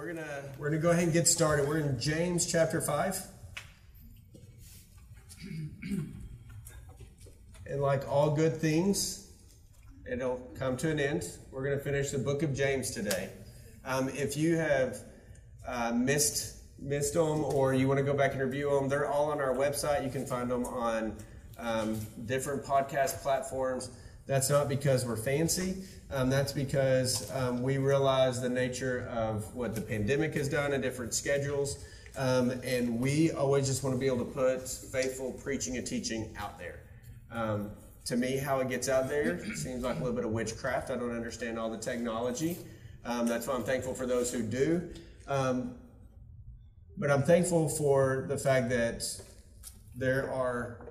we're gonna we're gonna go ahead and get started. We're in James chapter five. And like all good things, it'll come to an end. We're to finish the book of James today. Um, if you have uh, missed missed them or you want to go back and review them, they're all on our website. You can find them on um, different podcast platforms. That's not because we're fancy. Um, that's because um, we realize the nature of what the pandemic has done and different schedules. Um, and we always just want to be able to put faithful preaching and teaching out there. Um, to me, how it gets out there seems like a little bit of witchcraft. I don't understand all the technology. Um, that's why I'm thankful for those who do. Um, but I'm thankful for the fact that there are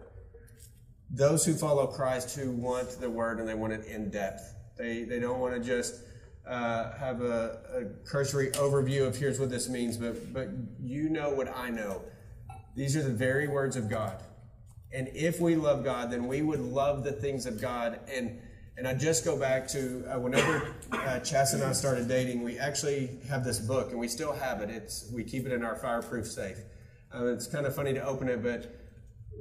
those who follow Christ who want the word and they want it in depth. They, they don't want to just uh, have a, a, cursory overview of here's what this means, but, but you know what I know. These are the very words of God. And if we love God, then we would love the things of God. And and I just go back to uh, whenever uh, Chas and I started dating, we actually have this book, and we still have it. It's we keep it in our fireproof safe. Uh, it's kind of funny to open it, but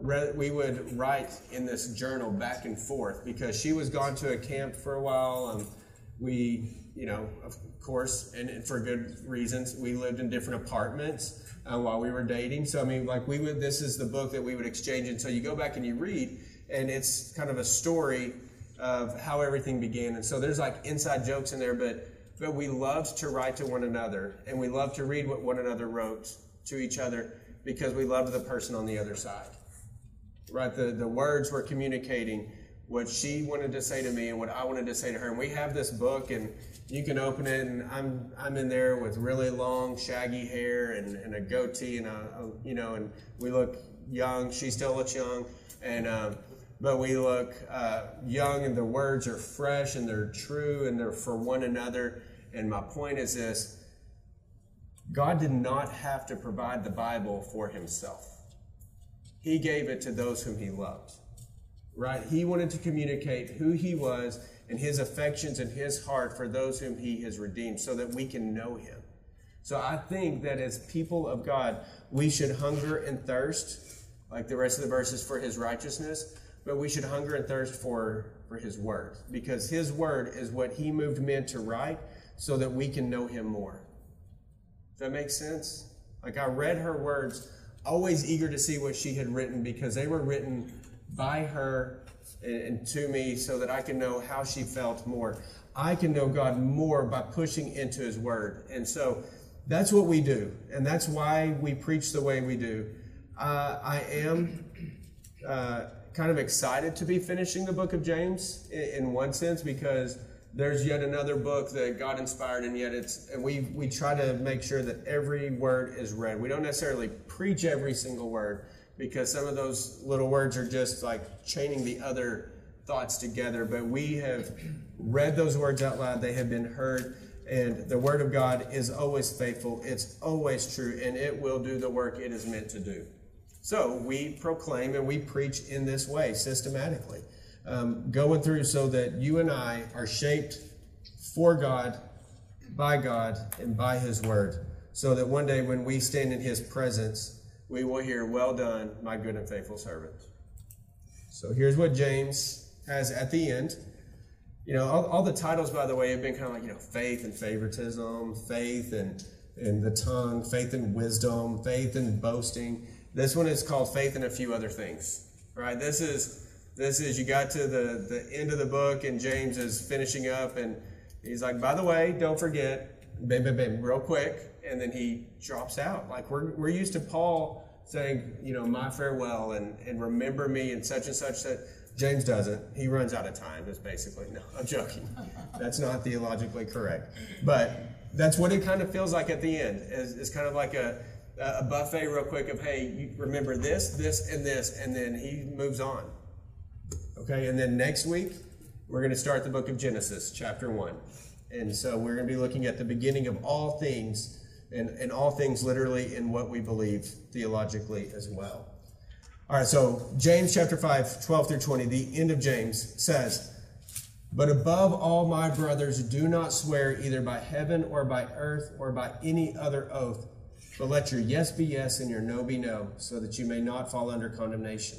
we would write in this journal back and forth because she was gone to a camp for a while. and we, you know, of course, and, and for good reasons, we lived in different apartments uh, while we were dating. So I mean, like we would, this is the book that we would exchange, and so you go back and you read, and it's kind of a story of how everything began. And so there's like inside jokes in there, but but we loved to write to one another, and we loved to read what one another wrote to each other because we loved the person on the other side. Right, the the words were communicating what she wanted to say to me and what I wanted to say to her. And we have this book, and you can open it, and I'm I'm in there with really long, shaggy hair and, and a goatee, and a, a, you know, and we look young. She still looks young, and um, but we look uh, young, and the words are fresh, and they're true, and they're for one another. And my point is this: God did not have to provide the Bible for Himself. He gave it to those whom He loved. Right? He wanted to communicate who He was and his affections and his heart for those whom he has redeemed so that we can know him. So I think that as people of God, we should hunger and thirst, like the rest of the verses, for his righteousness, but we should hunger and thirst for, for his word because his word is what he moved men to write so that we can know him more. Does that make sense? Like I read her words, always eager to see what she had written because they were written by her and to me so that I can know how she felt more. I can know God more by pushing into His Word. And so that's what we do. And that's why we preach the way we do. Uh, I am uh, kind of excited to be finishing the book of James in, in, one sense because there's yet another book that God inspired, and yet it's, and we, we try to make sure that every word is read. We don't necessarily preach every single word because some of those little words are just like chaining the other thoughts together. But we have read those words out loud, they have been heard, and the Word of God is always faithful, it's always true, and it will do the work it is meant to do. So we proclaim and we preach in this way systematically, um, going through so that you and I are shaped for God, by God, and by His Word, so that one day when we stand in His presence, we will hear, Well done, my good and faithful servant. So here's what James has at the end. You know, all, all, the titles, by the way, have been kind of like, you know, faith and favoritism, faith and, and the tongue, faith and wisdom, faith and boasting. This one is called faith and a few other things, right? This is, this is, you got to the, the end of the book and James is finishing up and he's like, by the way, don't forget, bam, bam, bam, real quick, and then he drops out. Like we're, we're used to Paul saying, you know, my farewell and, and remember me and such and such. That James doesn't. He runs out of time. Is basically no. I'm joking. That's not theologically correct, but that's what it kind of feels like at the end. Is kind of like a a buffet real quick of hey, remember this, this, and this, and then he moves on. Okay, and then next week we're going to start the book of Genesis, chapter one. And so we're going to be looking at the beginning of all things, and, and all things literally in what we believe theologically as well. All right, so James chapter 5, 12 through 20, the end of James says, But above all, my brothers, do not swear either by heaven or by earth or by any other oath, but let your yes be yes and your no be no, so that you may not fall under condemnation.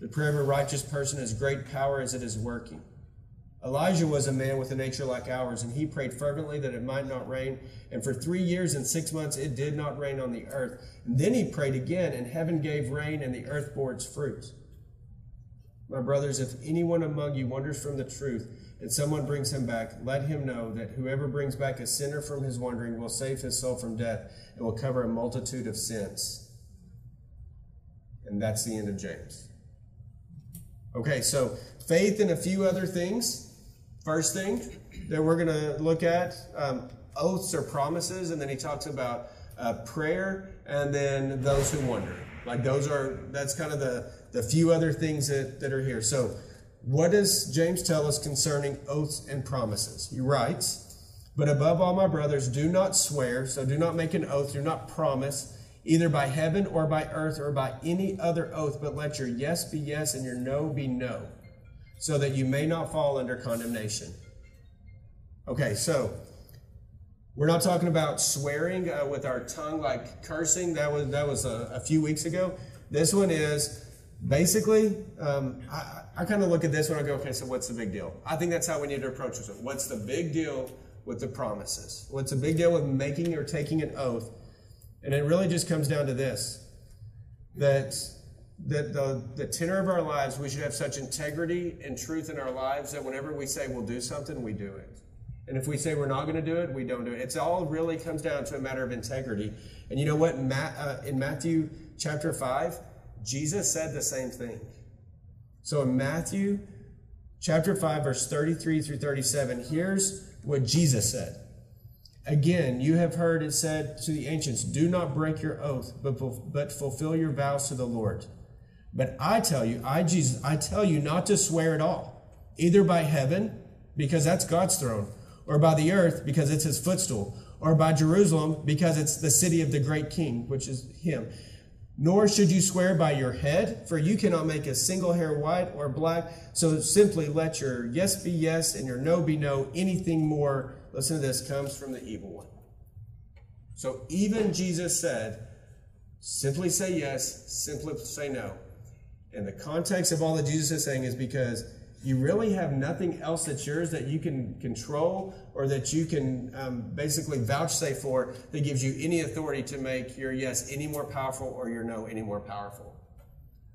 The prayer of a righteous person has great power as it is working. Elijah was a man with a nature like ours, and he prayed fervently that it might not rain. And for three years and six months it did not rain on the earth. And then he prayed again, and heaven gave rain, and the earth bore its fruit. My brothers, if anyone among you wanders from the truth, and someone brings him back, let him know that whoever brings back a sinner from his wandering will save his soul from death and will cover a multitude of sins. And that's the end of James. Okay, so faith and a few other things. First thing that we're going to look at um, oaths or promises, and then he talks about uh, prayer and then those who wonder. Like those are, that's kind of the, the few other things that, that are here. So, what does James tell us concerning oaths and promises? He writes, But above all, my brothers, do not swear, so do not make an oath, do not promise, either by heaven or by earth or by any other oath, but let your yes be yes and your no be no so that you may not fall under condemnation. Okay, so we're not talking about swearing uh, with our tongue like cursing. That was that was a, a few weeks ago. This one is basically. Um, I, I kind of look at this one. I go, okay, so what's the big deal? I think that's how we need to approach this. What's the big deal with the promises? What's the big deal with making or taking an oath? And it really just comes down to this: that that the, the tenor of our lives, we should have such integrity and truth in our lives that whenever we say we'll do something, we do it. And if we say we're not going to do it, we don't do it. It's all really comes down to a matter of integrity. And you know what? uh, in Matthew chapter 5, Jesus said the same thing. So in Matthew chapter 5, verse 33 through 37, here's what Jesus said. Again, you have heard it said to the ancients, Do not break your oath, but, but fulfill your vows to the Lord. But I tell you, I, Jesus, I tell you not to swear at all, either by heaven, because that's God's throne, or by the earth, because it's his footstool, or by Jerusalem, because it's the city of the great king, which is him. Nor should you swear by your head, for you cannot make a single hair white or black. So simply let your yes be yes and your no be no. Anything more, listen to this, comes from the evil one. So even Jesus said, simply say yes, simply say no. And the context of all that Jesus is saying is because you really have nothing else that's yours that you can control or that you can um, basically vouchsafe for that gives you any authority to make your yes any more powerful or your no any more powerful.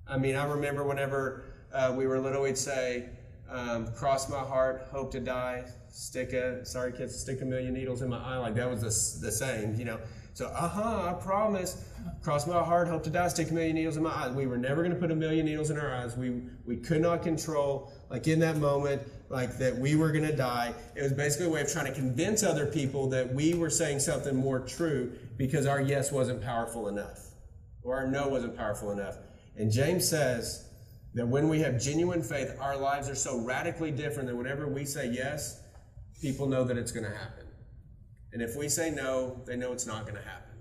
I mean, I remember whenever uh, we were little, we'd say, um, cross my heart, hope to die, stick a, sorry kids, stick a million needles in my eye. Like that was the, the same, you know. So, uh huh, I promise. Cross my heart, hope to die, stick a million needles in my eyes. We were never going to put a million needles in our eyes. We, we could not control, like in that moment, like that we were going to die. It was basically a way of trying to convince other people that we were saying something more true because our yes wasn't powerful enough or our no wasn't powerful enough. And James says that when we have genuine faith, our lives are so radically different that whenever we say yes, people know that it's going to happen. And if we say no, they know it's not going to happen.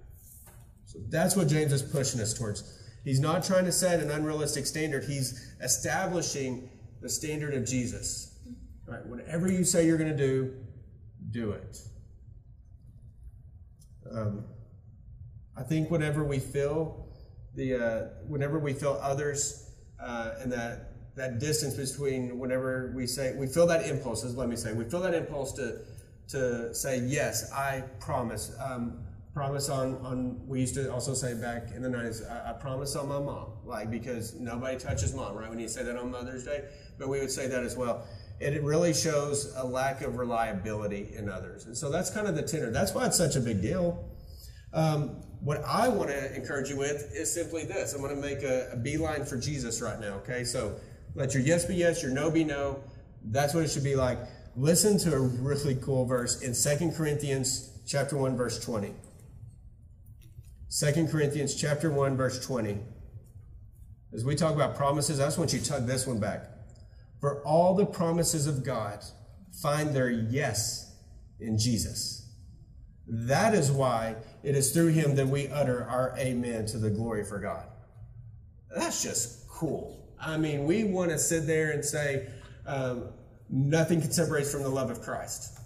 So that's what James is pushing us towards. He's not trying to set an unrealistic standard, he's establishing the standard of Jesus. Right? Whatever you say you're going to do, do it. Um, I think whenever we feel the, uh, whenever we feel others uh, and that that distance between whenever we say we feel that impulse, as let me say, we feel that impulse to to say, yes, I promise. Um, promise on, on, we used to also say back in the 90s, I, I, promise on my mom, like, because nobody touches mom, right? When you say that on Mother's Day, but we would say that as well. And it really shows a lack of reliability in others. And so that's kind of the tenor. That's why it's such a big deal. Um, what I want to encourage you with is simply this. I'm going to make a, a beeline for Jesus right now, okay? So let your yes be yes, your no be no. That's what it should be like. listen to a really cool verse in 2 Corinthians chapter 1 verse 20. 2 Corinthians chapter 1 verse 20. As we talk about promises, I just want you to tug this one back. For all the promises of God find their yes in Jesus. That is why it is through him that we utter our amen to the glory for God. That's just cool. I mean, we want to sit there and say, um, nothing can separate us from the love of Christ.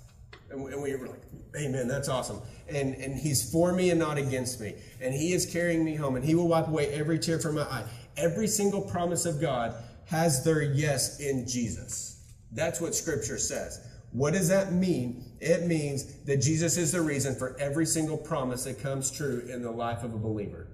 And we were like, Amen, that's awesome. And, and he's for me and not against me. And he is carrying me home, and he will wipe away every tear from my eye. Every single promise of God has their yes in Jesus. That's what scripture says. What does that mean? It means that Jesus is the reason for every single promise that comes true in the life of a believer.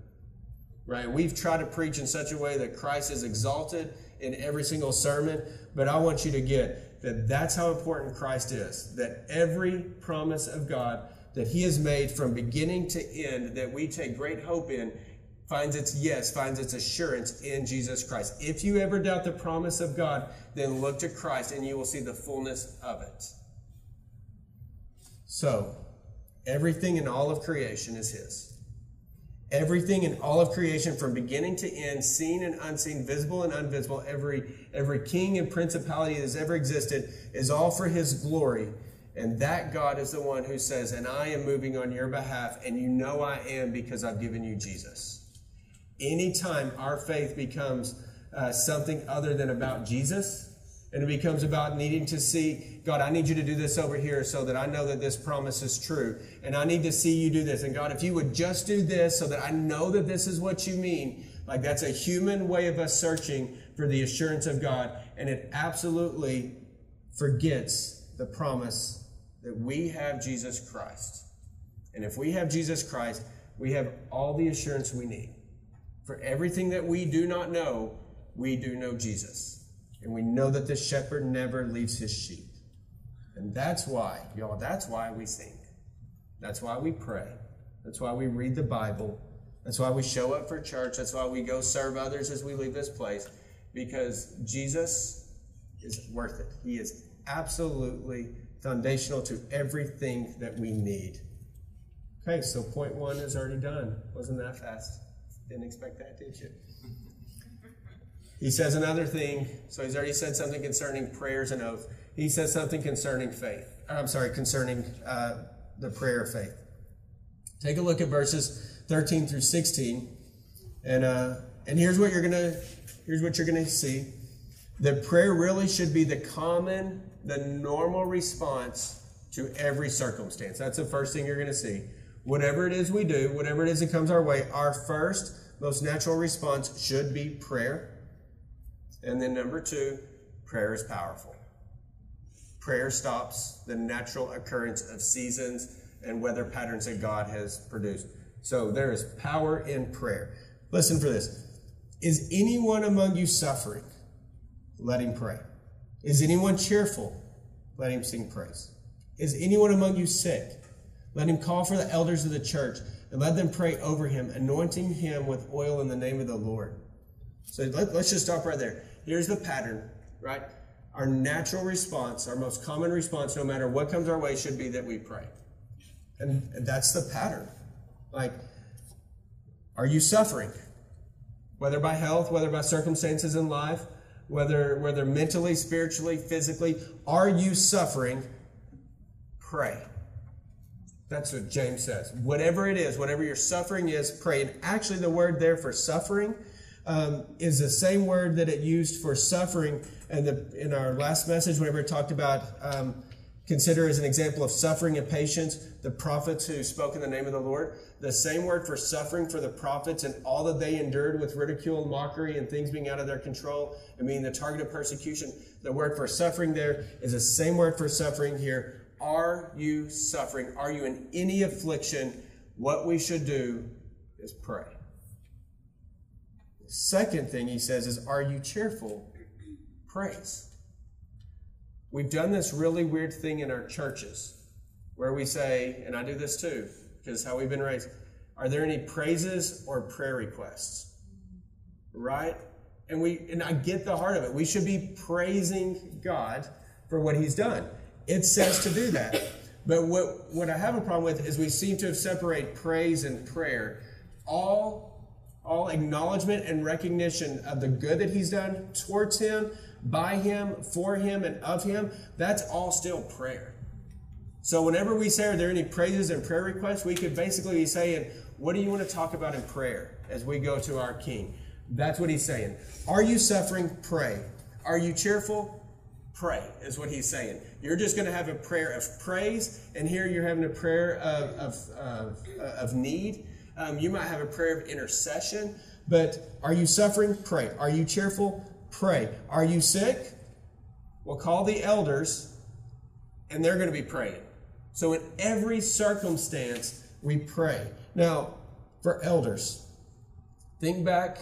Right? We've tried to preach in such a way that Christ is exalted in every single sermon, but I want you to get that that's how important Christ is. That every promise of God that He has made from beginning to end, that we take great hope in, finds its yes, finds its assurance in Jesus Christ. If you ever doubt the promise of God, then look to Christ and you will see the fullness of it. So, everything in all of creation is His. Everything in all of creation from beginning to end, seen and unseen, visible and invisible, every, every king and principality that has ever existed is all for His glory. And that God is the one who says, And I am moving on your behalf, and you know I am because I've given you Jesus. Anytime our faith becomes uh, something other than about Jesus, and it becomes about needing to see, God, I need you to do this over here so that I know that this promise is true. And I need to see you do this. And God, if you would just do this so that I know that this is what you mean, like that's a human way of us searching for the assurance of God. And it absolutely forgets the promise that we have Jesus Christ. And if we have Jesus Christ, we have all the assurance we need. For everything that we do not know, we do know Jesus. And we know that the shepherd never leaves his sheep. And that's why, y'all, that's why we sing. That's why we pray. That's why we read the Bible. That's why we show up for church. That's why we go serve others as we leave this place. Because Jesus is worth it. He is absolutely foundational to everything that we need. Okay, so point one is already done. Wasn't that fast? Didn't expect that, did you? He says another thing. So he's already said something concerning prayers and oath. He says something concerning faith. I'm sorry, concerning uh, the prayer of faith. Take a look at verses 13 through 16, and uh, and here's what you're gonna here's what you're gonna see. The prayer really should be the common, the normal response to every circumstance. That's the first thing you're gonna see. Whatever it is we do, whatever it is that comes our way, our first, most natural response should be prayer. And then number two, prayer is powerful. Prayer stops the natural occurrence of seasons and weather patterns that God has produced. So there is power in prayer. Listen for this. Is anyone among you suffering? Let him pray. Is anyone cheerful? Let him sing praise. Is anyone among you sick? Let him call for the elders of the church and let them pray over him, anointing him with oil in the name of the Lord. So let, us just stop right there. Here's the pattern, right? Our natural response, our most common response, no matter what comes our way, should be that we pray. And, and that's the pattern. Like, are you suffering? Whether by health, whether by circumstances in life, whether, whether mentally, spiritually, physically, are you suffering? Pray. That's what James says. Whatever it is, whatever your suffering is, pray. And actually, the word there for suffering um, is the same word that it used for suffering and in our last message, whenever it talked about um, consider as an example of suffering and patience the prophets who spoke in the name of the Lord. The same word for suffering for the prophets and all that they endured with ridicule and mockery and things being out of their control and being the target of persecution. The word for suffering there is the same word for suffering here are you suffering? Are you in any affliction? What we should do is pray. The second thing he says is, Are you cheerful? Praise. We've done this really weird thing in our churches where we say, and I do this too, because how we've been raised, are there any praises or prayer requests? Right? And we and I get the heart of it. We should be praising God for what he's done. It says to do that. But what, what I have a problem with is we seem to have separate praise and prayer. All, all acknowledgement and recognition of the good that he's done towards him, by him, for him, and of him, that's all still prayer. So whenever we say, are there any praises and prayer requests, we could basically be saying, what do you want to talk about in prayer as we go to our King? That's what he's saying. Are you suffering? Pray. Are you cheerful? Pray, is what he's saying. You're just going to have a prayer of praise, and here you're having a prayer of, of, of, of need. Um, you might have a prayer of intercession, but are you suffering? Pray. Are you cheerful? Pray. Are you sick? Well, call the elders, and they're going to be praying. So, in every circumstance, we pray. Now, for elders, think back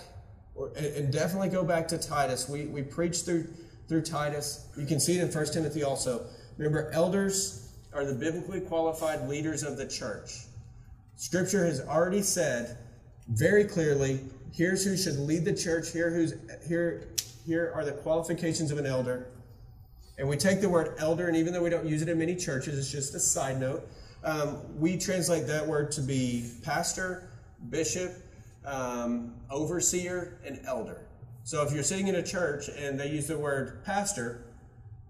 and definitely go back to Titus. We, we preached through, through Titus. You can see it in 1 Timothy also. Remember, elders are the biblically qualified leaders of the church. Scripture has already said very clearly here's who should lead the church, here, who's, here, here are the qualifications of an elder. And we take the word elder, and even though we don't use it in many churches, it's just a side note. Um, we translate that word to be pastor, bishop, um, overseer, and elder. So if you're sitting in a church and they use the word pastor,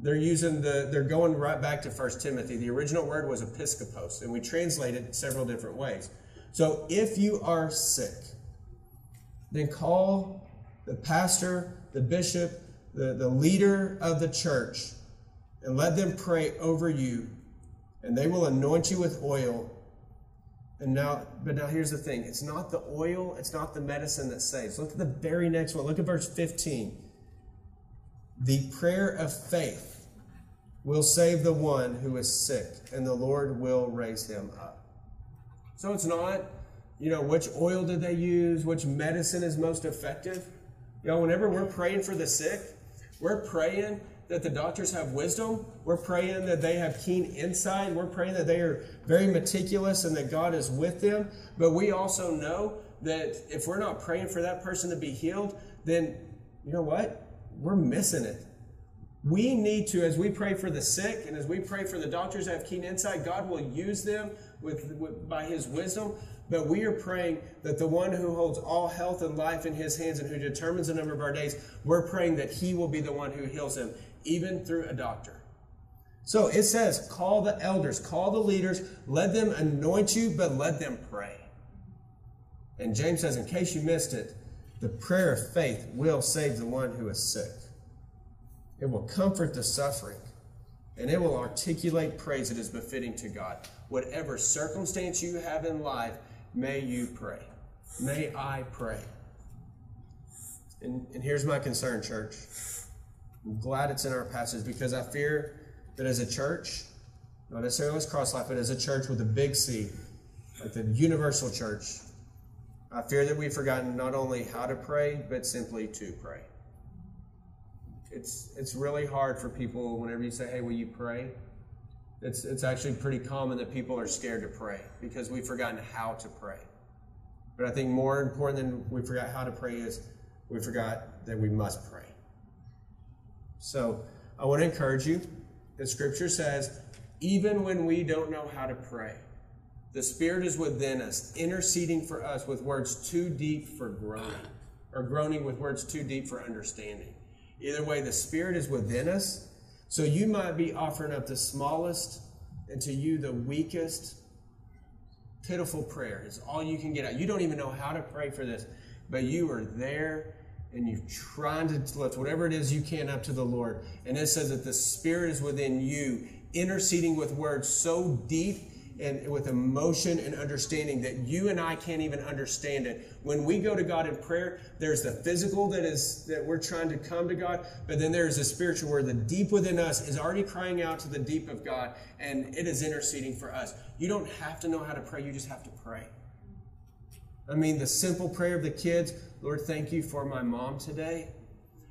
they're using the they're going right back to First Timothy. The original word was episkopos, and we translate it several different ways. So if you are sick, then call the pastor, the bishop, the, the leader of the church, and let them pray over you, and they will anoint you with oil and now, but now here's the thing it's not the oil, it's not the medicine that saves. Look at the very next one. Look at verse 15. The prayer of faith will save the one who is sick, and the Lord will raise him up. So it's not, you know, which oil did they use, which medicine is most effective. You know, whenever we're praying for the sick, we're praying that the doctors have wisdom. We're praying that they have keen insight. We're praying that they are very meticulous and that God is with them. But we also know that if we're not praying for that person to be healed, then you know what? We're missing it. We need to, as we pray for the sick and as we pray for the doctors that have keen insight, God will use them with, with by His wisdom. But we are praying that the one who holds all health and life in His hands and who determines the number of our days, we're praying that He will be the one who heals them even through a doctor. So it says, call the elders, call the leaders, let them anoint you, but let them pray. And James says, in case you missed it, the prayer of faith will save the one who is sick. It will comfort the suffering, and it will articulate praise that is befitting to God. Whatever circumstance you have in life, may you pray. May I pray. And, and here's my concern, church. I'm glad it's in our passage because I fear that as a church, not necessarily as Cross Life, but as a church with a big C, like the universal church, I fear that we've forgotten not only how to pray, but simply to pray. It's, it's really hard for people whenever you say, hey, will you pray? It's, it's actually pretty common that people are scared to pray because we've forgotten how to pray. But I think more important than we forgot how to pray is we forgot that we must pray. So I want to encourage you. The scripture says, even when we don't know how to pray, the Spirit is within us, interceding for us with words too deep for groaning, or groaning with words too deep for understanding. Either way, the Spirit is within us. So you might be offering up the smallest and to you the weakest, pitiful prayer. Is all you can get out. You don't even know how to pray for this, but you are there and you're trying to lift whatever it is you can up to the Lord. And it says that the Spirit is within you, interceding with words so deep and with emotion and understanding that you and I can't even understand it. When we go to God in prayer, there's the physical that is that we're trying to come to God, but then there's the spiritual where the deep within us is already crying out to the deep of God and it is interceding for us. You don't have to know how to pray, you just have to pray. I mean, the simple prayer of the kids Lord, thank you for my mom today.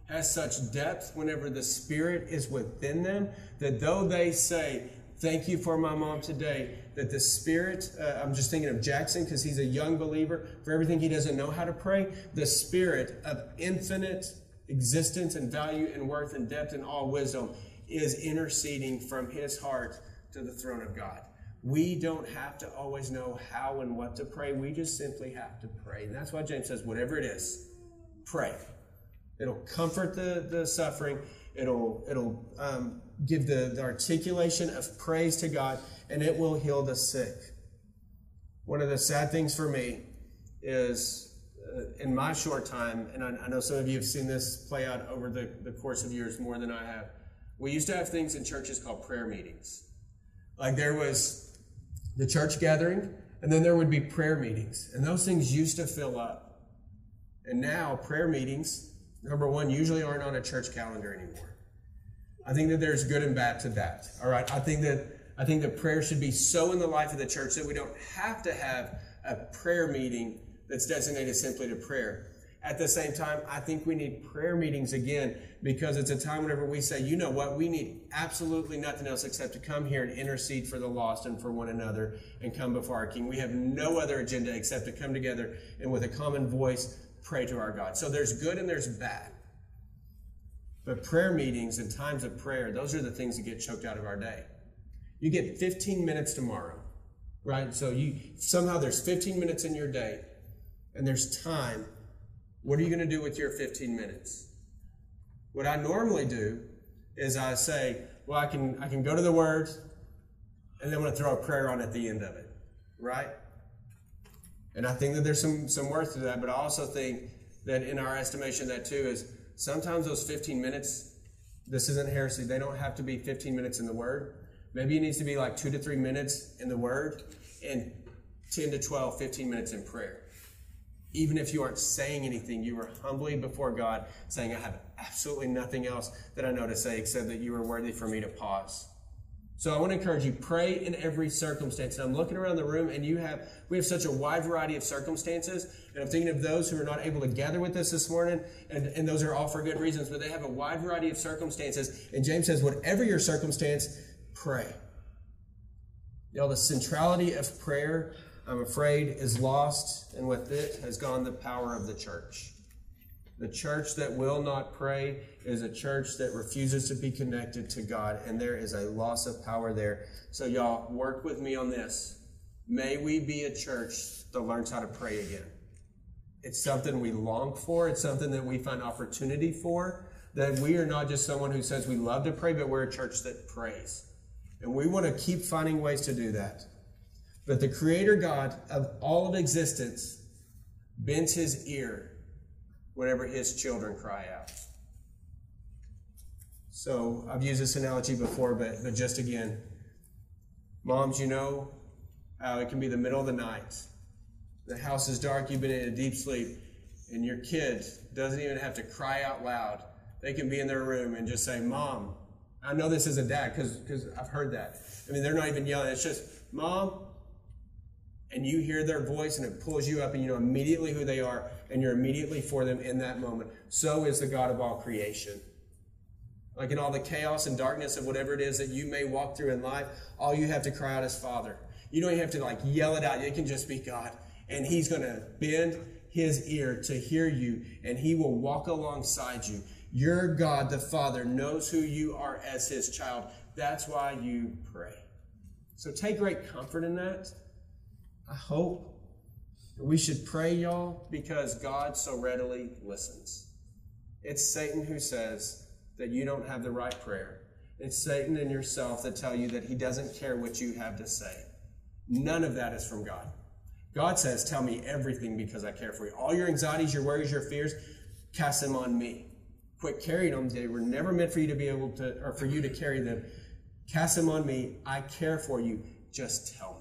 Has such depth whenever the Spirit is within them that though they say, Thank you for my mom today, that the Spirit, uh, I'm just thinking of Jackson because he's a young believer, for everything he doesn't know how to pray, the Spirit of infinite existence and value and worth and depth and all wisdom is interceding from his heart to the throne of God. We don't have to always know how and what to pray. We just simply have to pray. And that's why James says, whatever it is, pray. It'll comfort the, the suffering. It'll, it'll um, give the, the articulation of praise to God, and it will heal the sick. One of the sad things for me is uh, in my short time, and I, I, know some of you have seen this play out over the, the course of years more than I have. We used to have things in churches called prayer meetings. Like there was the church gathering, and then there would be prayer meetings. And those things used to fill up. And now, prayer meetings, number one, usually aren't on a church calendar anymore. I think that there's good and bad to that. All right. I think that I think that prayer should be so in the life of the church that we don't have to have a prayer meeting that's designated simply to prayer. At the same time, I think we need prayer meetings again because it's a time whenever we say, you know what, we need absolutely nothing else except to come here and intercede for the lost and for one another and come before our King. We have no other agenda except to come together and with a common voice pray to our God. So there's good and there's bad. But prayer meetings and times of prayer, those are the things that get choked out of our day. You get 15 minutes tomorrow, right? So you somehow there's 15 minutes in your day and there's time. What are you going to do with your 15 minutes? What I normally do is I say, well, I can I can go to the word and then I'm going to throw a prayer on at the end of it, right? And I think that there's some some worth to that, but I also think that in our estimation that too is sometimes those 15 minutes, this isn't heresy, they don't have to be 15 minutes in the word. Maybe it needs to be like two to three minutes in the Word and 10 to 12, 15 minutes in prayer. Even if you aren't saying anything, you were humbly before God, saying, I have absolutely nothing else that I know to say except that you are worthy for me to pause. So I want to encourage you, pray in every circumstance. And I'm looking around the room and you have, we have such a wide variety of circumstances. And I'm thinking of those who are not able to gather with us this morning. And, and those are all for good reasons, but they have a wide variety of circumstances. And James says, whatever your circumstance, pray. Y'all, the centrality of prayer, I'm afraid, is lost, and with it has gone the power of the church. The church that will not pray is a church that refuses to be connected to God, and there is a loss of power there. So, y'all, work with me on this. May we be a church that learns how to pray again. It's something we long for, it's something that we find opportunity for. That we are not just someone who says we love to pray, but we're a church that prays. And we want to keep finding ways to do that. But the Creator God of all of existence bends his ear whenever his children cry out. So I've used this analogy before, but, but just again, moms, you know how it can be the middle of the night. The house is dark, you've been in a deep sleep, and your kid doesn't even have to cry out loud. They can be in their room and just say, Mom, I know this is a dad because I've heard that. I mean, they're not even yelling. It's just, Mom, and you hear their voice and it pulls you up and you know immediately who they are and you're immediately for them in that moment. So is the God of all creation. Like in all the chaos and darkness of whatever it is that you may walk through in life, all you have to cry out is Father. You don't have to like yell it out. It can just be God. And He's going to bend His ear to hear you and He will walk alongside you. Your God, the Father, knows who you are as his child. That's why you pray. So take great comfort in that. I hope we should pray, y'all, because God so readily listens. It's Satan who says that you don't have the right prayer. It's Satan and yourself that tell you that he doesn't care what you have to say. None of that is from God. God says, Tell me everything because I care for you. All your anxieties, your worries, your fears, cast them on me. Quit carrying them. They were never meant for you to be able to, or for you to carry them. Cast them on me. I care for you. Just tell me.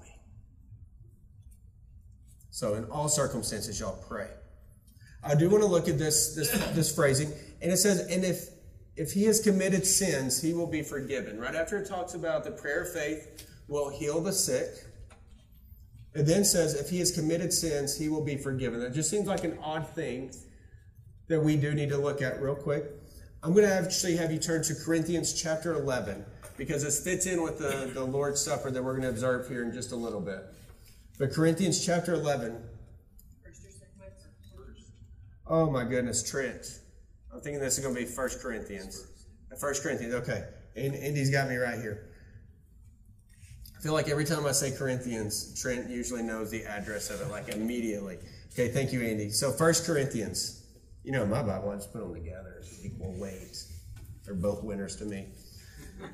So, in all circumstances, y'all pray. I do want to look at this, this, this phrasing, and it says, and if if he has committed sins, he will be forgiven. Right after it talks about the prayer of faith will heal the sick, it then says, if he has committed sins, he will be forgiven. That just seems like an odd thing that we do need to look at real quick. I'm going to actually have you turn to Corinthians chapter 11 because this fits in with the, the Lord's Supper that we're going to observe here in just a little bit. But Corinthians chapter 11. Oh my goodness, Trent. I'm thinking this is going to be First Corinthians. First Corinthians, okay. And Indy's got me right here. I feel like every time I say Corinthians, Trent usually knows the address of it, like immediately. Okay, thank you, Andy. So First Corinthians. You know, my Bible, I just put them together equal weight. They're both winners to me.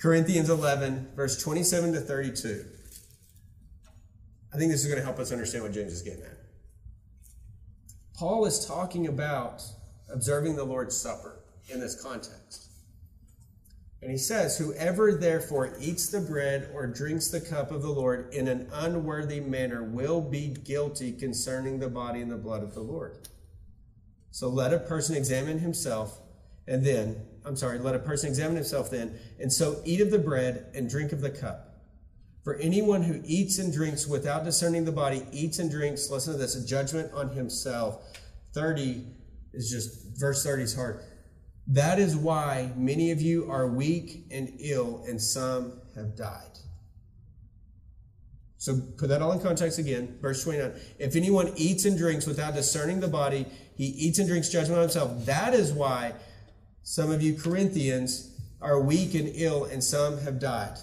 Corinthians 11, verse 27 to 32. I think this is going to help us understand what James is getting at. Paul is talking about observing the Lord's Supper in this context. And he says, Whoever therefore eats the bread or drinks the cup of the Lord in an unworthy manner will be guilty concerning the body and the blood of the Lord. So let a person examine himself, and then, I'm sorry, let a person examine himself then, and so eat of the bread and drink of the cup. For anyone who eats and drinks without discerning the body eats and drinks, listen to this, a judgment on himself. 30 is just, verse 30 is hard. That is why many of you are weak and ill, and some have died. So put that all in context again. Verse 29. If anyone eats and drinks without discerning the body, he eats and drinks judgment on himself. That is why some of you Corinthians are weak and ill, and some have died.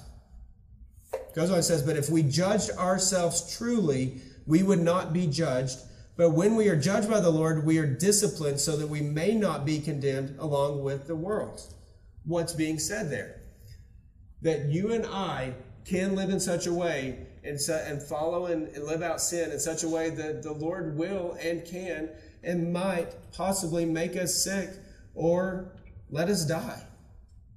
Goes on, it says, But if we judged ourselves truly, we would not be judged. But when we are judged by the Lord, we are disciplined so that we may not be condemned along with the world. What's being said there? That you and I can live in such a way and, so, and follow and, and live out sin in such a way that the Lord will and can and might possibly make us sick or let us die.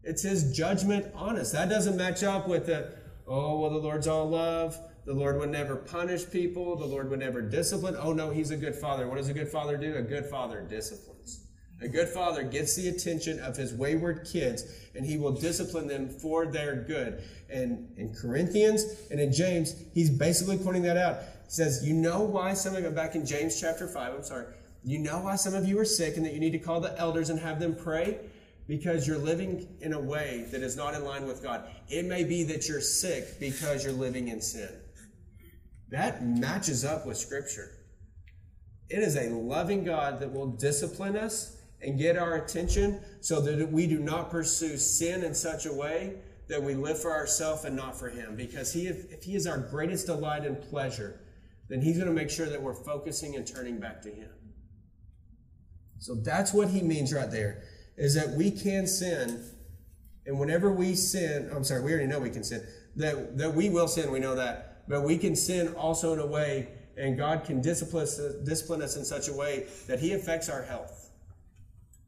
It's His judgment on us. That doesn't match up with the, oh, well, the Lord's all love. The Lord would never punish people. The Lord would never discipline. Oh, no, He's a good father. What does a good father do? A good father disciplines. A good father gets the attention of his wayward kids and he will discipline them for their good. And in Corinthians and in James, he's basically pointing that out. He says, You know why some of you, back in James chapter 5, I'm sorry, you know why some of you are sick and that you need to call the elders and have them pray? Because you're living in a way that is not in line with God. It may be that you're sick because you're living in sin. That matches up with Scripture. It is a loving God that will discipline us and get our attention so that we do not pursue sin in such a way that we live for ourselves and not for Him. Because he, if He is our greatest delight and pleasure, then He's going to make sure that we're focusing and turning back to Him. So that's what He means right there, is that we can sin. And whenever we sin, I'm sorry, we already know we can sin. That, that we will sin, we know that. But we can sin also in a way, and God can discipline us, discipline us in such a way that He affects our health.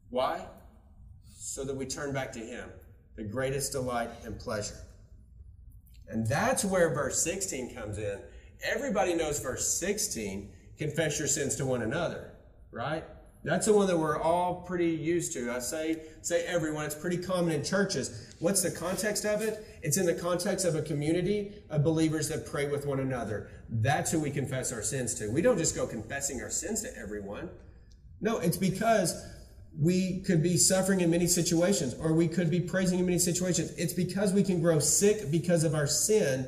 Why? So that we turn back to Him, the greatest delight and pleasure. And that's where verse 16 comes in. Everybody knows verse 16 confess your sins to one another, right? That's the one that we're all pretty used to. I say, say everyone. It's pretty common in churches. What's the context of it? It's in the context of a community of believers that pray with one another. That's who we confess our sins to. We don't just go confessing our sins to everyone. No, it's because we could be suffering in many situations, or we could be praising in many situations. It's because we can grow sick because of our sin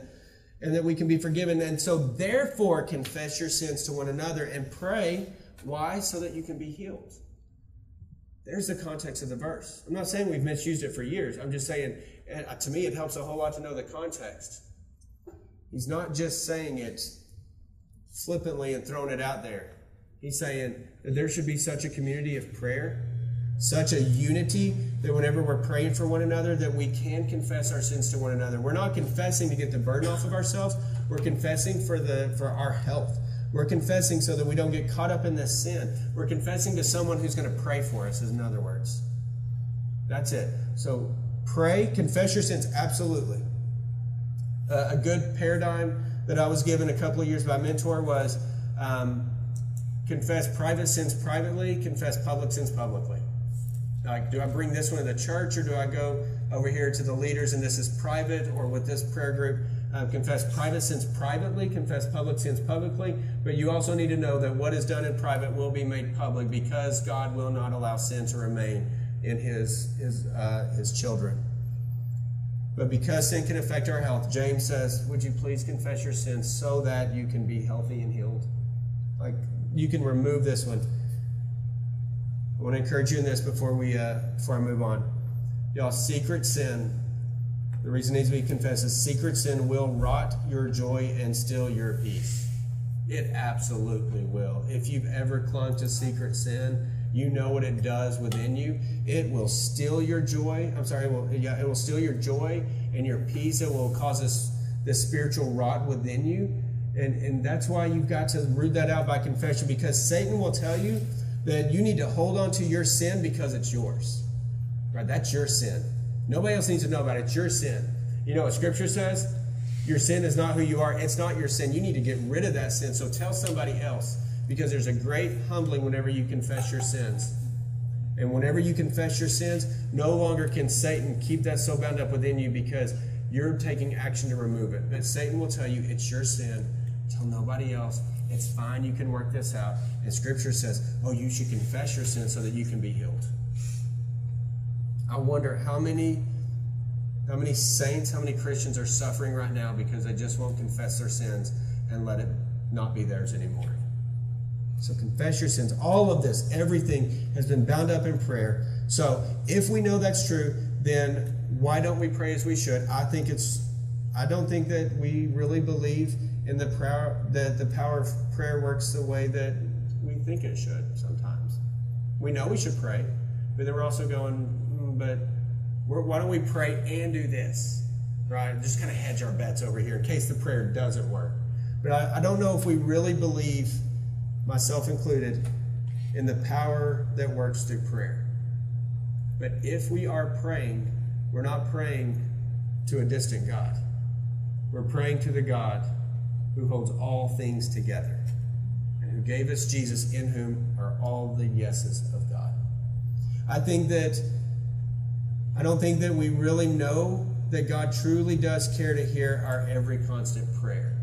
and that we can be forgiven. And so, therefore, confess your sins to one another and pray. Why? So that you can be healed. There's the context of the verse. I'm not saying we've misused it for years. I'm just saying, uh, to me, it helps a whole lot to know the context. He's not just saying it flippantly and throwing it out there. He's saying that there should be such a community of prayer such a unity that whenever we're praying for one another that we can confess our sins to one another we're not confessing to get the burden off of ourselves we're confessing for the for our health we're confessing so that we don't get caught up in this sin. We're confessing to someone who's going to pray for us in other words. That's it. So pray confess your sins absolutely. Uh, a good paradigm that i was given a couple of years by mentor was um, confess private sins privately confess public sins publicly. Like, do I bring this one to the church or do I go over here to the leaders and this is private or with this prayer group? Um, confess private sins privately, confess public sins publicly, but you also need to know that what is done in private will be made public because God will not allow sin to remain in His His uh, His children. But because sin can affect our health, James says, "Would you please confess your sins so that you can be healthy and healed?" Like you can remove this one. I want to encourage you in this before we uh, before I move on. Y'all, secret sin, the reason needs to be confessed is secret sin will rot your joy and steal your peace. It absolutely will. If you've ever clung to secret sin, you know what it does within you. It will steal your joy. I'm sorry, it will, yeah, it will steal your joy and your peace. It will cause this, this spiritual rot within you. And, and that's why you've got to root that out by confession because Satan will tell you that you need to hold on to your sin because it's yours. Right? That's your sin. Nobody else needs to know about it. It's your sin. You know what Scripture says? Your sin is not who you are. It's not your sin. You need to get rid of that sin. So tell somebody else because there's a great humbling whenever you confess your sins. And whenever you confess your sins, no longer can Satan keep that so bound up within you because you're taking action to remove it. But Satan will tell you it's your sin. Tell nobody else. It's fine. You can work this out. And Scripture says, oh, you should confess your sin so that you can be healed. I wonder how many how many saints, how many Christians are suffering right now because they just won't confess their sins and let it not be theirs anymore. So confess your sins. All of this, everything has been bound up in prayer. So if we know that's true, then why don't we pray as we should? I think it's I don't think that we really believe in the power that the power of prayer works the way that we think it should sometimes. We know we should pray, but then we're also going, but why don't we pray and do this? Right? Just kind of hedge our bets over here in case the prayer doesn't work. But I, I don't know if we really believe, myself included, in the power that works through prayer. But if we are praying, we're not praying to a distant God. We're praying to the God who holds all things together and who gave us Jesus, in whom are all the yeses of God. I think that I don't think that we really know that God truly does care to hear our every constant prayer.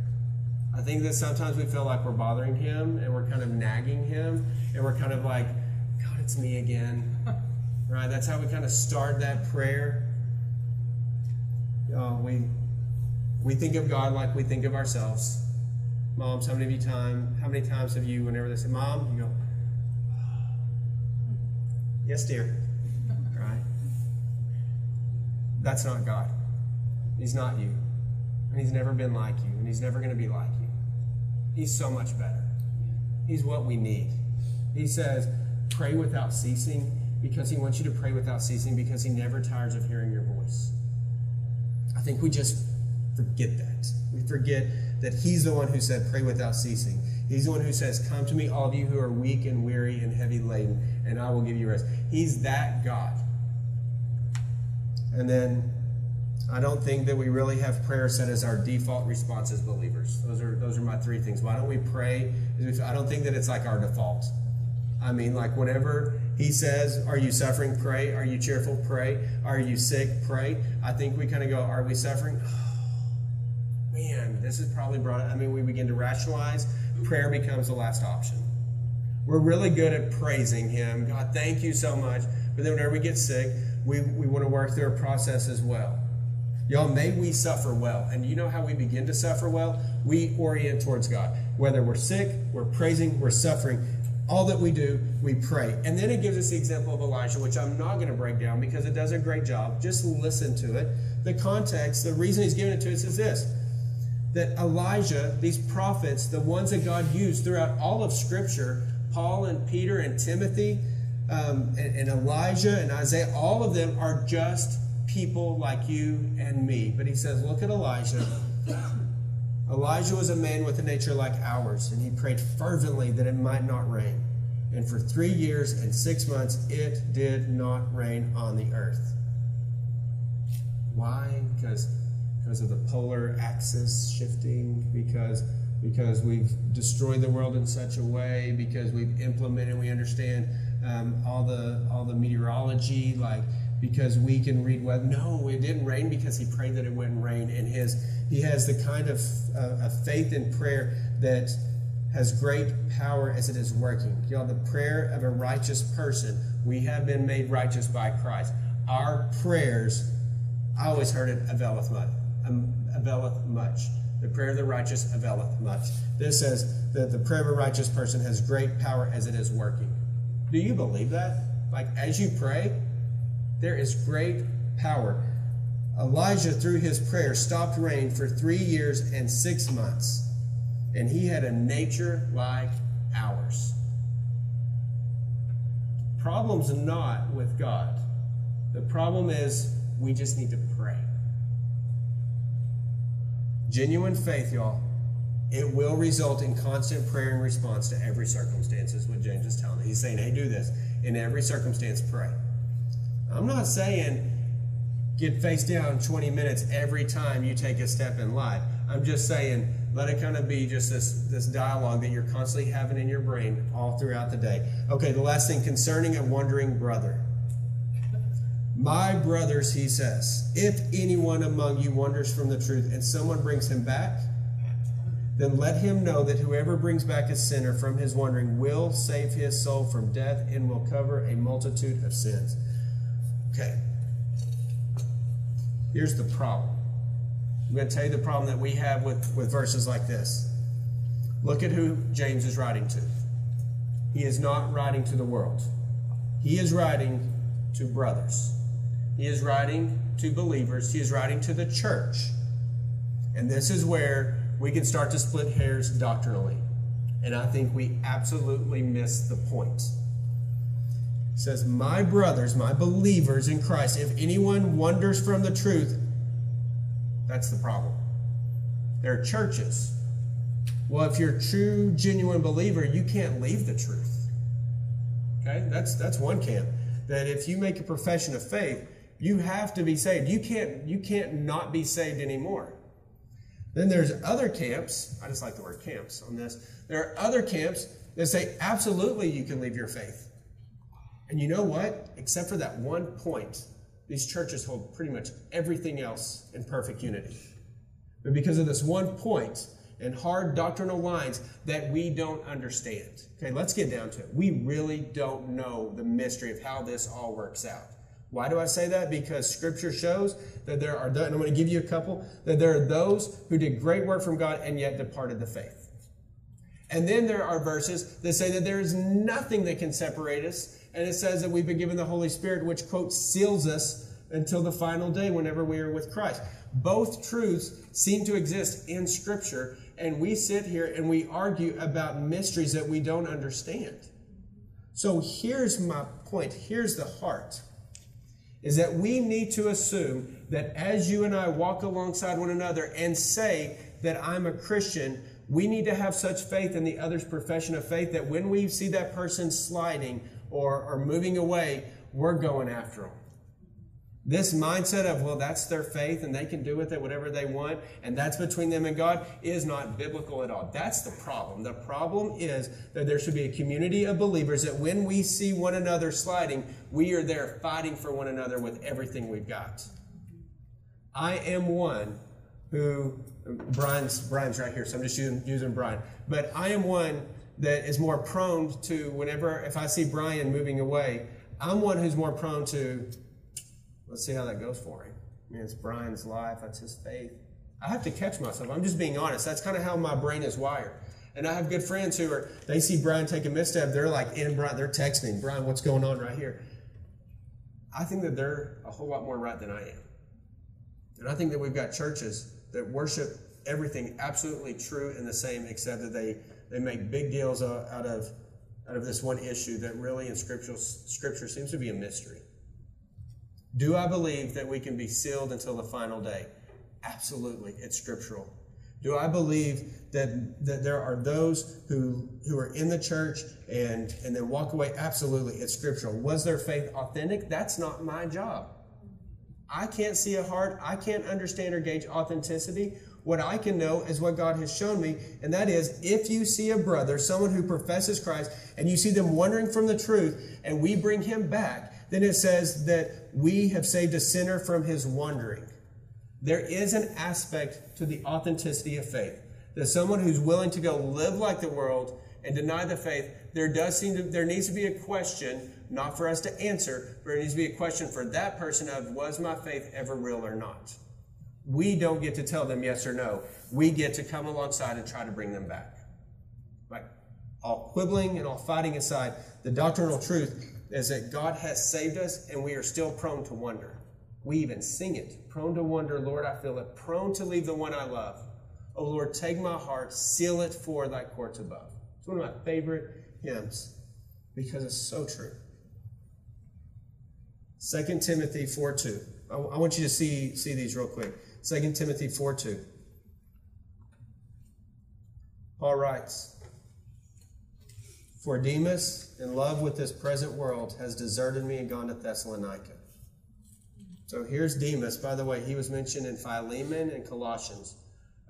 I think that sometimes we feel like we're bothering Him and we're kind of nagging Him and we're kind of like, God, it's me again. right? That's how we kind of start that prayer. Uh, we, we think of God like we think of ourselves. Moms, how many of you time, how many times have you, whenever they say, Mom, you go, Yes, dear. That's not God. He's not you. And He's never been like you, and He's never going to be like you. He's so much better. He's what we need. He says, pray without ceasing because He wants you to pray without ceasing because He never tires of hearing your voice. I think we just forget that. We forget that He's the one who said, pray without ceasing. He's the one who says, Come to me, all of you who are weak and weary and heavy laden, and I will give you rest. He's that God. And then I don't think that we really have prayer set as our default response as believers. Those are those are my three things. Why don't we pray? I don't think that it's like our default. I mean, like whenever he says, Are you suffering? Pray. Are you cheerful? Pray. Are you sick? Pray. I think we kind of go, Are we suffering? Oh, man, this is probably brought I mean, we begin to rationalize. Prayer becomes the last option. We're really good at praising him. God, thank you so much. But then whenever we get sick, we, we want to work through a process as well. Y'all, may we suffer well. And you know how we begin to suffer well? We orient towards God. Whether we're sick, we're praising, we're suffering, all that we do, we pray. And then it gives us the example of Elijah, which I'm not going to break down because it does a great job. Just listen to it. The context, the reason he's giving it to us is this that Elijah, these prophets, the ones that God used throughout all of Scripture, Paul and Peter and Timothy, um, and, and Elijah and Isaiah, all of them are just people like you and me. But he says, look at Elijah. Elijah was a man with a nature like ours, and he prayed fervently that it might not rain. And for three years and six months, it did not rain on the earth. Why? Because, because of the polar axis shifting, because, because we've destroyed the world in such a way, because we've implemented, we understand um, all the all the meteorology, like because we can read weather. No, it didn't rain because he prayed that it wouldn't rain, and his he has the kind of uh, a faith in prayer that has great power as it is working. You know, the prayer of a righteous person. We have been made righteous by Christ. Our prayers, I always heard it availeth much. Um, availeth much. The prayer of the righteous availeth much. This says that the prayer of a righteous person has great power as it is working. Do you believe that? Like as you pray, there is great power. Elijah, through his prayer, stopped rain for three years and six months, and he had a nature like ours. Problem's not with God. The problem is we just need to pray. Genuine faith, y'all, it will result in constant prayer and response to every circumstance, is what James is telling me. He's saying, hey, do this. In every circumstance, pray. I'm not saying get face down 20 minutes every time you take a step in life. I'm just saying let it kind of be just this, this dialogue that you're constantly having in your brain all throughout the day. Okay, the last thing concerning a wandering brother. My brothers, he says, if anyone among you wanders from the truth and someone brings him back, then let him know that whoever brings back a sinner from his wandering will save his soul from death and will cover a multitude of sins. Okay. Here's the problem. I'm going to tell you the problem that we have with, with verses like this. Look at who James is writing to. He is not writing to the world, he is writing to brothers. He is writing to believers. He is writing to the church. And this is where we can start to split hairs doctrinally. And I think we absolutely miss the point. It says, My brothers, my believers in Christ, if anyone wanders from the truth, that's the problem. There are churches. Well, if you're a true, genuine believer, you can't leave the truth. Okay? That's that's one camp. That if you make a profession of faith, you have to be saved. You can't you can't not be saved anymore. Then there's other camps. I just like the word camps on this. There are other camps that say absolutely you can leave your faith. And you know what? Except for that one point, these churches hold pretty much everything else in perfect unity. But because of this one point and hard doctrinal lines that we don't understand. Okay, let's get down to it. We really don't know the mystery of how this all works out. Why do I say that? Because scripture shows that there are, and I'm going to give you a couple, that there are those who did great work from God and yet departed the faith. And then there are verses that say that there is nothing that can separate us. And it says that we've been given the Holy Spirit, which, quote, seals us until the final day whenever we are with Christ. Both truths seem to exist in Scripture, and we sit here and we argue about mysteries that we don't understand. So here's my point. Here's the heart is that we need to assume that as you and I walk alongside one another and say that I'm a Christian, we need to have such faith in the other's profession of faith that when we see that person sliding or, or moving away, we're going after them. This mindset of, well, that's their faith and they can do with it whatever they want and that's between them and God is not biblical at all. That's the problem. The problem is that there should be a community of believers that when we see one another sliding, we are there fighting for one another with everything we've got. I am one who, Brian's, Brian's right here, so I'm just using, using Brian, but I am one that is more prone to whenever, if I see Brian moving away, I'm one who's more prone to Let's see how that goes for him. I mean, it's Brian's life, that's his faith. I have to catch myself. I'm just being honest. That's kind of how my brain is wired. And I have good friends who are, they see Brian take a misstep, they're like in Brian, they're texting, Brian, what's going on right here? I think that they're a whole lot more right than I am. And I think that we've got churches that worship everything absolutely true and the same, except that they, they make big deals out of, out of this one issue that really in scripture, scripture seems to be a mystery. Do I believe that we can be sealed until the final day? Absolutely. It's scriptural. Do I believe that, that there are those who, who are in the church and, and then walk away? Absolutely. It's scriptural. Was their faith authentic? That's not my job. I can't see a heart. I can't understand or gauge authenticity. What I can know is what God has shown me, and that is if you see a brother, someone who professes Christ, and you see them wandering from the truth, and we bring him back, then it says that we have saved a sinner from his wandering. There is an aspect to the authenticity of faith. That someone who's willing to go live like the world and deny the faith, there does seem to, there needs to be a question, not for us to answer, but it needs to be a question for that person of was my faith ever real or not? We don't get to tell them yes or no. We get to come alongside and try to bring them back. Right? All quibbling and all fighting aside, the doctrinal truth is that God has saved us and we are still prone to wonder. We even sing it. Prone to wonder, Lord, I feel it. Prone to leave the one I love. O Lord, take my heart, seal it for thy courts above. It's one of my favorite hymns because it's so true. 2 Timothy 4 2. I, I want you to see, see these real quick. 2 Timothy 4 2. Paul writes, For Demas, in love with this present world, has deserted me and gone to Thessalonica. So here's Demas. By the way, he was mentioned in Philemon and Colossians,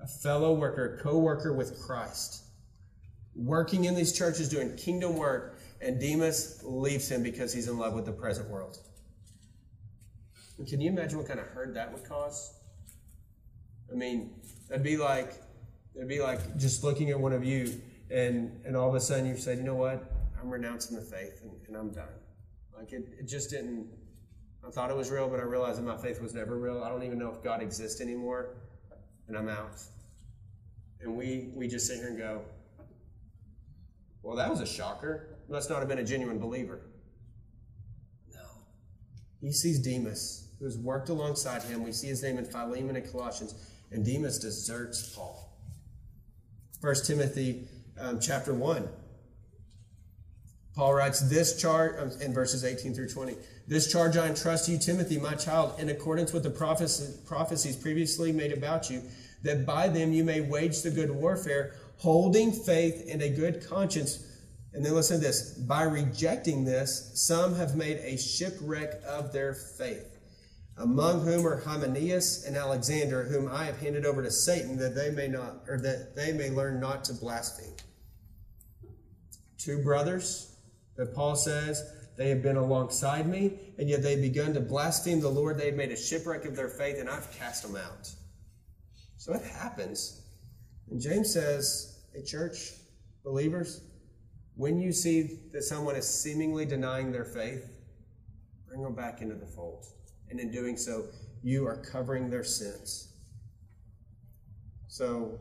a fellow worker, co worker with Christ, working in these churches, doing kingdom work, and Demas leaves him because he's in love with the present world. And can you imagine what kind of hurt that would cause? I mean, it'd be like it'd be like just looking at one of you and and all of a sudden you said, you know what? I'm renouncing the faith and, and I'm done. Like it, it just didn't I thought it was real, but I realized that my faith was never real. I don't even know if God exists anymore, and I'm out. And we we just sit here and go, Well, that was a shocker. Must not have been a genuine believer. No. He sees Demas, who's worked alongside him. We see his name in Philemon and Colossians, and Demas deserts Paul. 1 Timothy um, chapter 1. Paul writes this charge um, in verses 18 through 20. This charge I entrust to you, Timothy, my child, in accordance with the prophecies previously made about you, that by them you may wage the good warfare, holding faith and a good conscience. And then listen to this by rejecting this, some have made a shipwreck of their faith among whom are Hymenaeus and Alexander, whom I have handed over to Satan, that they may not, or that they may learn not to blaspheme. Two brothers that Paul says they have been alongside me, and yet they've begun to blaspheme the Lord. They've made a shipwreck of their faith, and I've cast them out. So it happens. And James says, Hey, church, believers, when you see that someone is seemingly denying their faith, bring them back into the fold and in doing so, you are covering their sins. So,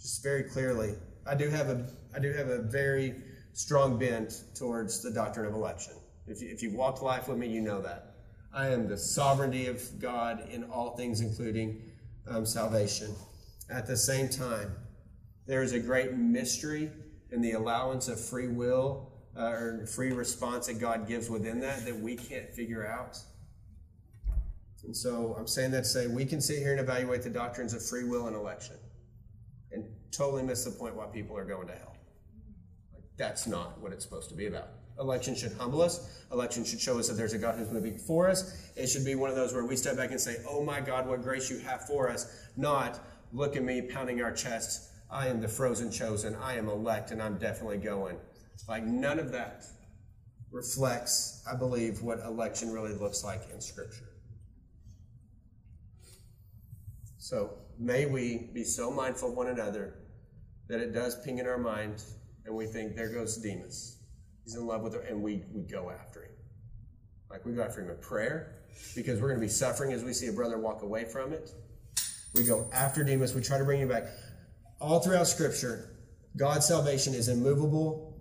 just very clearly, I do have a I do have a very strong bent towards the doctrine of election. If you, if you've walked life with me, you know that. I am the sovereignty of God in all things, including um, salvation. At the same time, there is a great mystery in the allowance of free will uh, or free response that God gives within that that we can't figure out. And so I'm saying that to say we can sit here and evaluate the doctrines of free will and election and totally miss the point why people are going to hell. That's not what it's supposed to be about. Election should humble us. Election should show us that there's a God who's moving for us. It should be one of those where we step back and say, Oh my God, what grace you have for us. Not, look at me pounding our chests. I am the frozen chosen. I am elect and I'm definitely going. Like none of that reflects, I believe, what election really looks like in Scripture. So may we be so mindful of one another that it does ping in our mind and we think, there goes Demas. He's in love with her, and we, we go after him. Like we go after him in prayer because we're going to be suffering as we see a brother walk away from it. We go after Demas, we try to bring him back. All throughout Scripture, God's salvation is immovable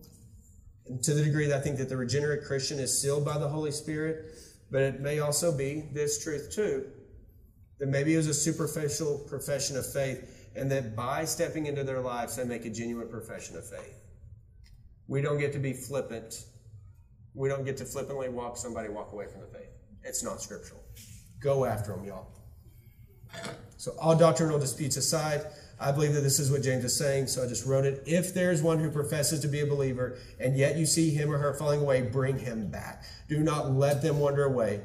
and to the degree that I think that the regenerate Christian is sealed by the Holy Spirit, but it may also be this truth too that maybe it was a superficial profession of faith, and that by stepping into their lives, they make a genuine profession of faith. We don't get to be flippant. We don't get to flippantly walk somebody walk away from the faith. It's not scriptural. Go after them, y'all. So, all doctrinal disputes aside, I believe that this is what James is saying, so I just wrote it. If there's one who professes to be a believer, and yet you see him or her falling away, bring him back. Do not let them wander away.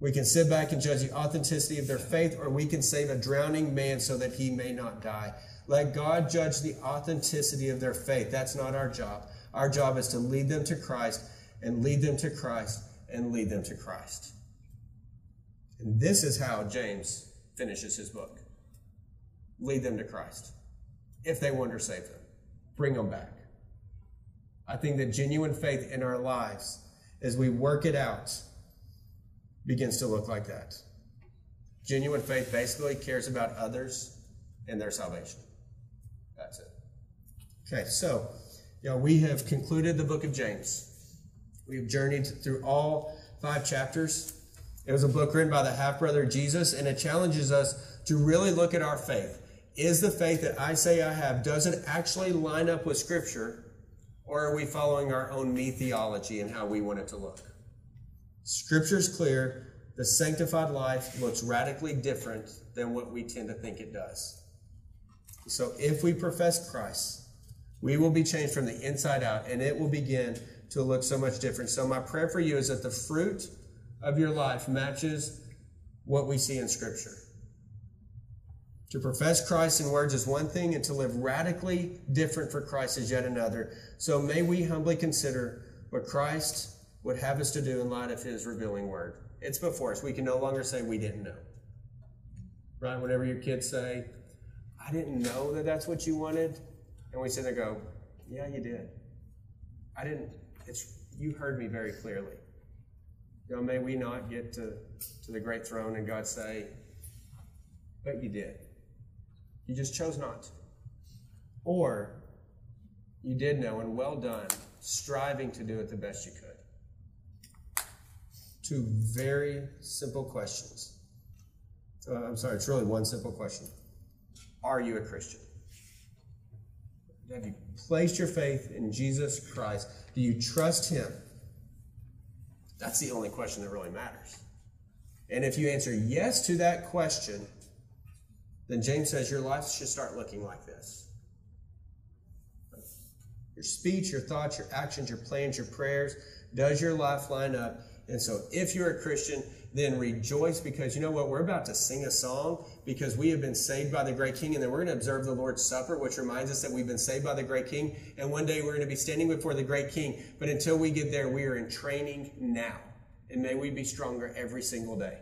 We can sit back and judge the authenticity of their faith, or we can save a drowning man so that he may not die. Let God judge the authenticity of their faith. That's not our job. Our job is to lead them to Christ and lead them to Christ and lead them to Christ. And this is how James finishes his book lead them to Christ. If they wander, save them, bring them back. I think that genuine faith in our lives, as we work it out, begins to look like that. Genuine faith basically cares about others and their salvation. Okay, so you know, we have concluded the book of James. We have journeyed through all five chapters. It was a book written by the half brother Jesus, and it challenges us to really look at our faith. Is the faith that I say I have, does it actually line up with Scripture, or are we following our own me theology and how we want it to look? Scripture's clear. The sanctified life looks radically different than what we tend to think it does. So if we profess Christ, we will be changed from the inside out, and it will begin to look so much different. So my prayer for you is that the fruit of your life matches what we see in Scripture. To profess Christ in words is one thing, and to live radically different for Christ is yet another. So may we humbly consider what Christ would have us to do in light of his revealing word. It's before us. We can no longer say we didn't know. Right? Whenever your kids say, I didn't know that that's what you wanted, and we sit there go, Yeah, you did. I didn't. It's you heard me very clearly. You know, may we not get to, to the great throne and God say, But you did. You just chose not to. Or you did know, and well done, striving to do it the best you could. Two very simple questions. Uh, I'm sorry, it's really one simple question. Are you a Christian? Have you placed your faith in Jesus Christ? Do you trust Him? That's the only question that really matters. And if you answer yes to that question, then James says your life should start looking like this. Your speech, your thoughts, your actions, your plans, your prayers, does your life line up? And so if you're a Christian, then rejoice because you know what? We're about to sing a song because we have been saved by the great King, and then we're going to observe the Lord's Supper, which reminds us that we've been saved by the great King, and one day we're going to be standing before the great King. But until we get there, we are in training now. And may we be stronger every single day.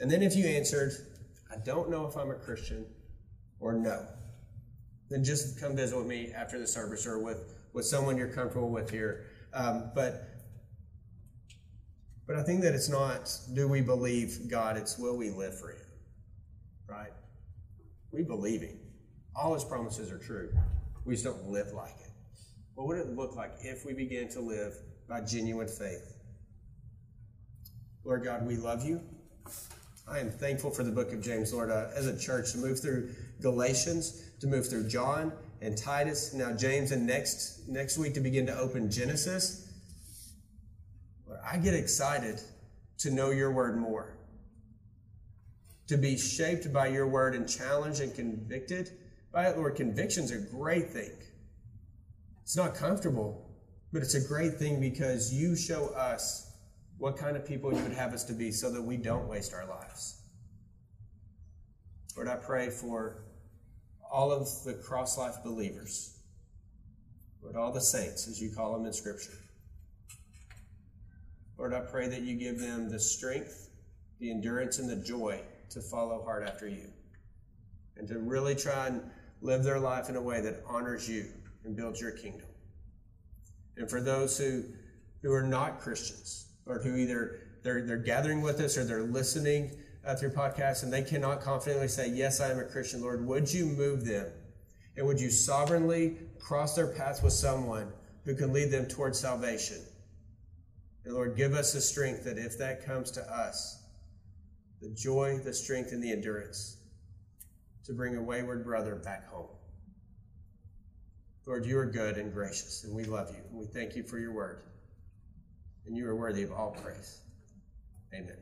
And then if you answered, I don't know if I'm a Christian or no, then just come visit with me after the service or with, with someone you're comfortable with here. Um, but but I think that it's not do we believe God, it's will we live for Him. Right? We believe Him. All His promises are true. We just don't live like it. What would it look like if we began to live by genuine faith? Lord God, we love you. I am thankful for the book of James, Lord, uh, as a church to move through Galatians, to move through John and Titus, now James, and next next week to begin to open Genesis. I get excited to know your word more, to be shaped by your word and challenged and convicted by it. Lord, conviction's a great thing. It's not comfortable, but it's a great thing because you show us what kind of people you would have us to be so that we don't waste our lives. Lord, I pray for all of the cross life believers, Lord, all the saints, as you call them in Scripture. Lord, I pray that you give them the strength, the endurance, and the joy to follow hard after you and to really try and live their life in a way that honors you and builds your kingdom. And for those who, who are not Christians or who either they're, they're gathering with us or they're listening uh, through podcasts and they cannot confidently say, Yes, I am a Christian, Lord, would you move them? And would you sovereignly cross their path with someone who can lead them towards salvation? And Lord, give us the strength that if that comes to us, the joy, the strength, and the endurance to bring a wayward brother back home. Lord, you are good and gracious, and we love you, and we thank you for your word. And you are worthy of all praise. Amen.